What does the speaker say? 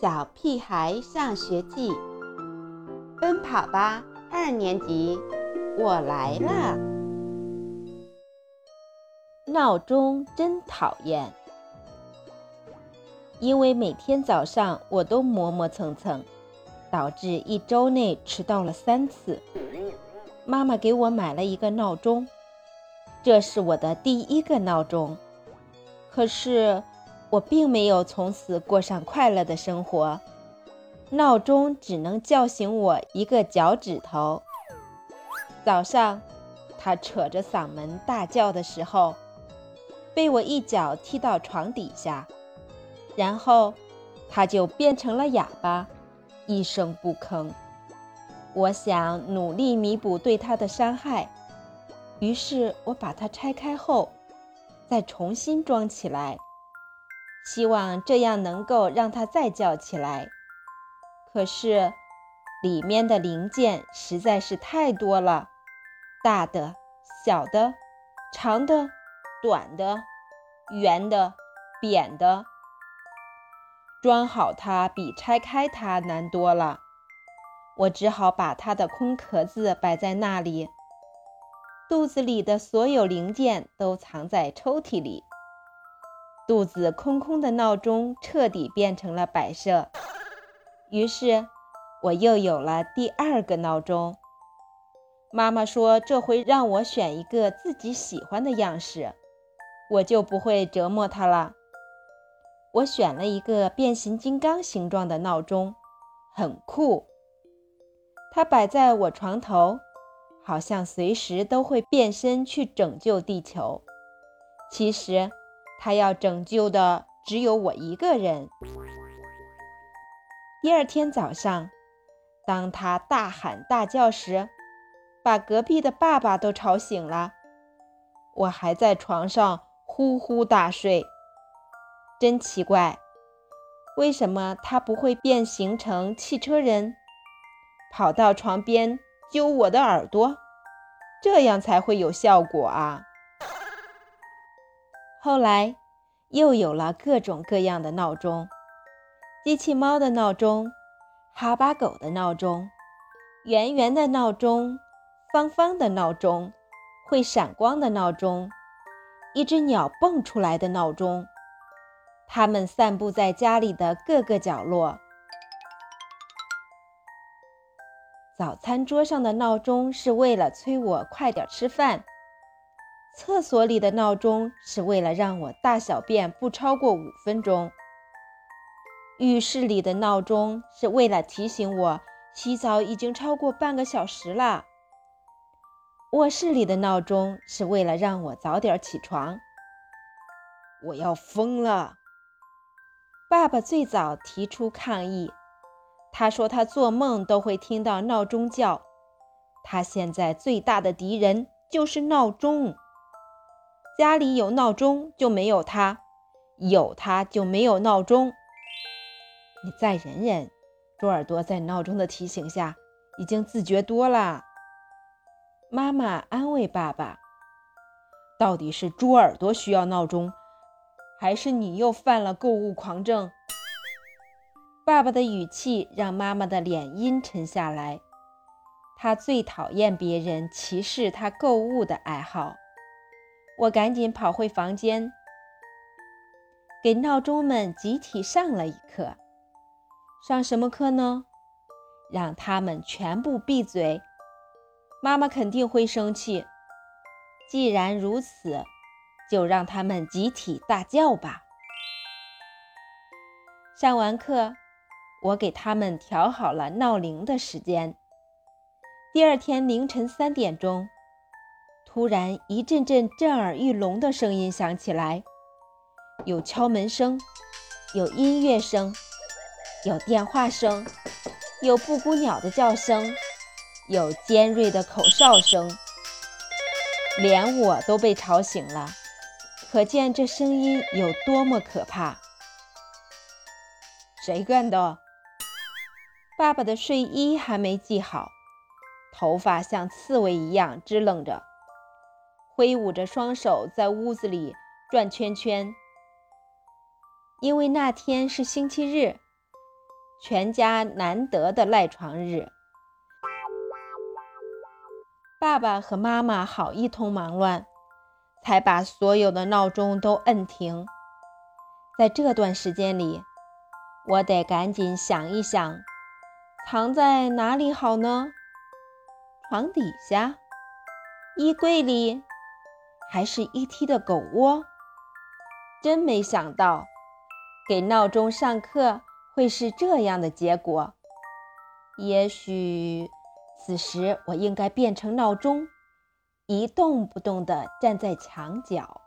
小屁孩上学记，奔跑吧二年级，我来了。闹钟真讨厌，因为每天早上我都磨磨蹭蹭，导致一周内迟到了三次。妈妈给我买了一个闹钟，这是我的第一个闹钟。可是。我并没有从此过上快乐的生活，闹钟只能叫醒我一个脚趾头。早上，他扯着嗓门大叫的时候，被我一脚踢到床底下，然后他就变成了哑巴，一声不吭。我想努力弥补对他的伤害，于是我把它拆开后，再重新装起来。希望这样能够让它再叫起来，可是里面的零件实在是太多了，大的、小的、长的、短的、圆的、扁的，装好它比拆开它难多了。我只好把它的空壳子摆在那里，肚子里的所有零件都藏在抽屉里。肚子空空的闹钟彻底变成了摆设，于是我又有了第二个闹钟。妈妈说这回让我选一个自己喜欢的样式，我就不会折磨它了。我选了一个变形金刚形状的闹钟，很酷。它摆在我床头，好像随时都会变身去拯救地球。其实。他要拯救的只有我一个人。第二天早上，当他大喊大叫时，把隔壁的爸爸都吵醒了。我还在床上呼呼大睡。真奇怪，为什么他不会变形成汽车人，跑到床边揪我的耳朵？这样才会有效果啊！后来，又有了各种各样的闹钟：机器猫的闹钟、哈巴狗的闹钟、圆圆的闹钟、方方的闹钟、会闪光的闹钟、一只鸟蹦出来的闹钟。它们散布在家里的各个角落。早餐桌上的闹钟是为了催我快点吃饭。厕所里的闹钟是为了让我大小便不超过五分钟。浴室里的闹钟是为了提醒我洗澡已经超过半个小时了。卧室里的闹钟是为了让我早点起床。我要疯了！爸爸最早提出抗议，他说他做梦都会听到闹钟叫。他现在最大的敌人就是闹钟。家里有闹钟就没有他，有他就没有闹钟。你再忍忍，猪耳朵在闹钟的提醒下已经自觉多了。妈妈安慰爸爸：“到底是猪耳朵需要闹钟，还是你又犯了购物狂症？”爸爸的语气让妈妈的脸阴沉下来。他最讨厌别人歧视他购物的爱好。我赶紧跑回房间，给闹钟们集体上了一课。上什么课呢？让他们全部闭嘴。妈妈肯定会生气。既然如此，就让他们集体大叫吧。上完课，我给他们调好了闹铃的时间。第二天凌晨三点钟。突然，一阵阵震耳欲聋的声音响起来，有敲门声，有音乐声，有电话声，有布谷鸟的叫声，有尖锐的口哨声，连我都被吵醒了，可见这声音有多么可怕。谁干的？爸爸的睡衣还没系好，头发像刺猬一样支棱着。挥舞着双手在屋子里转圈圈，因为那天是星期日，全家难得的赖床日。爸爸和妈妈好一通忙乱，才把所有的闹钟都摁停。在这段时间里，我得赶紧想一想，藏在哪里好呢？床底下、衣柜里，还是一梯的狗窝？真没想到，给闹钟上课会是这样的结果。也许，此时我应该变成闹钟，一动不动地站在墙角。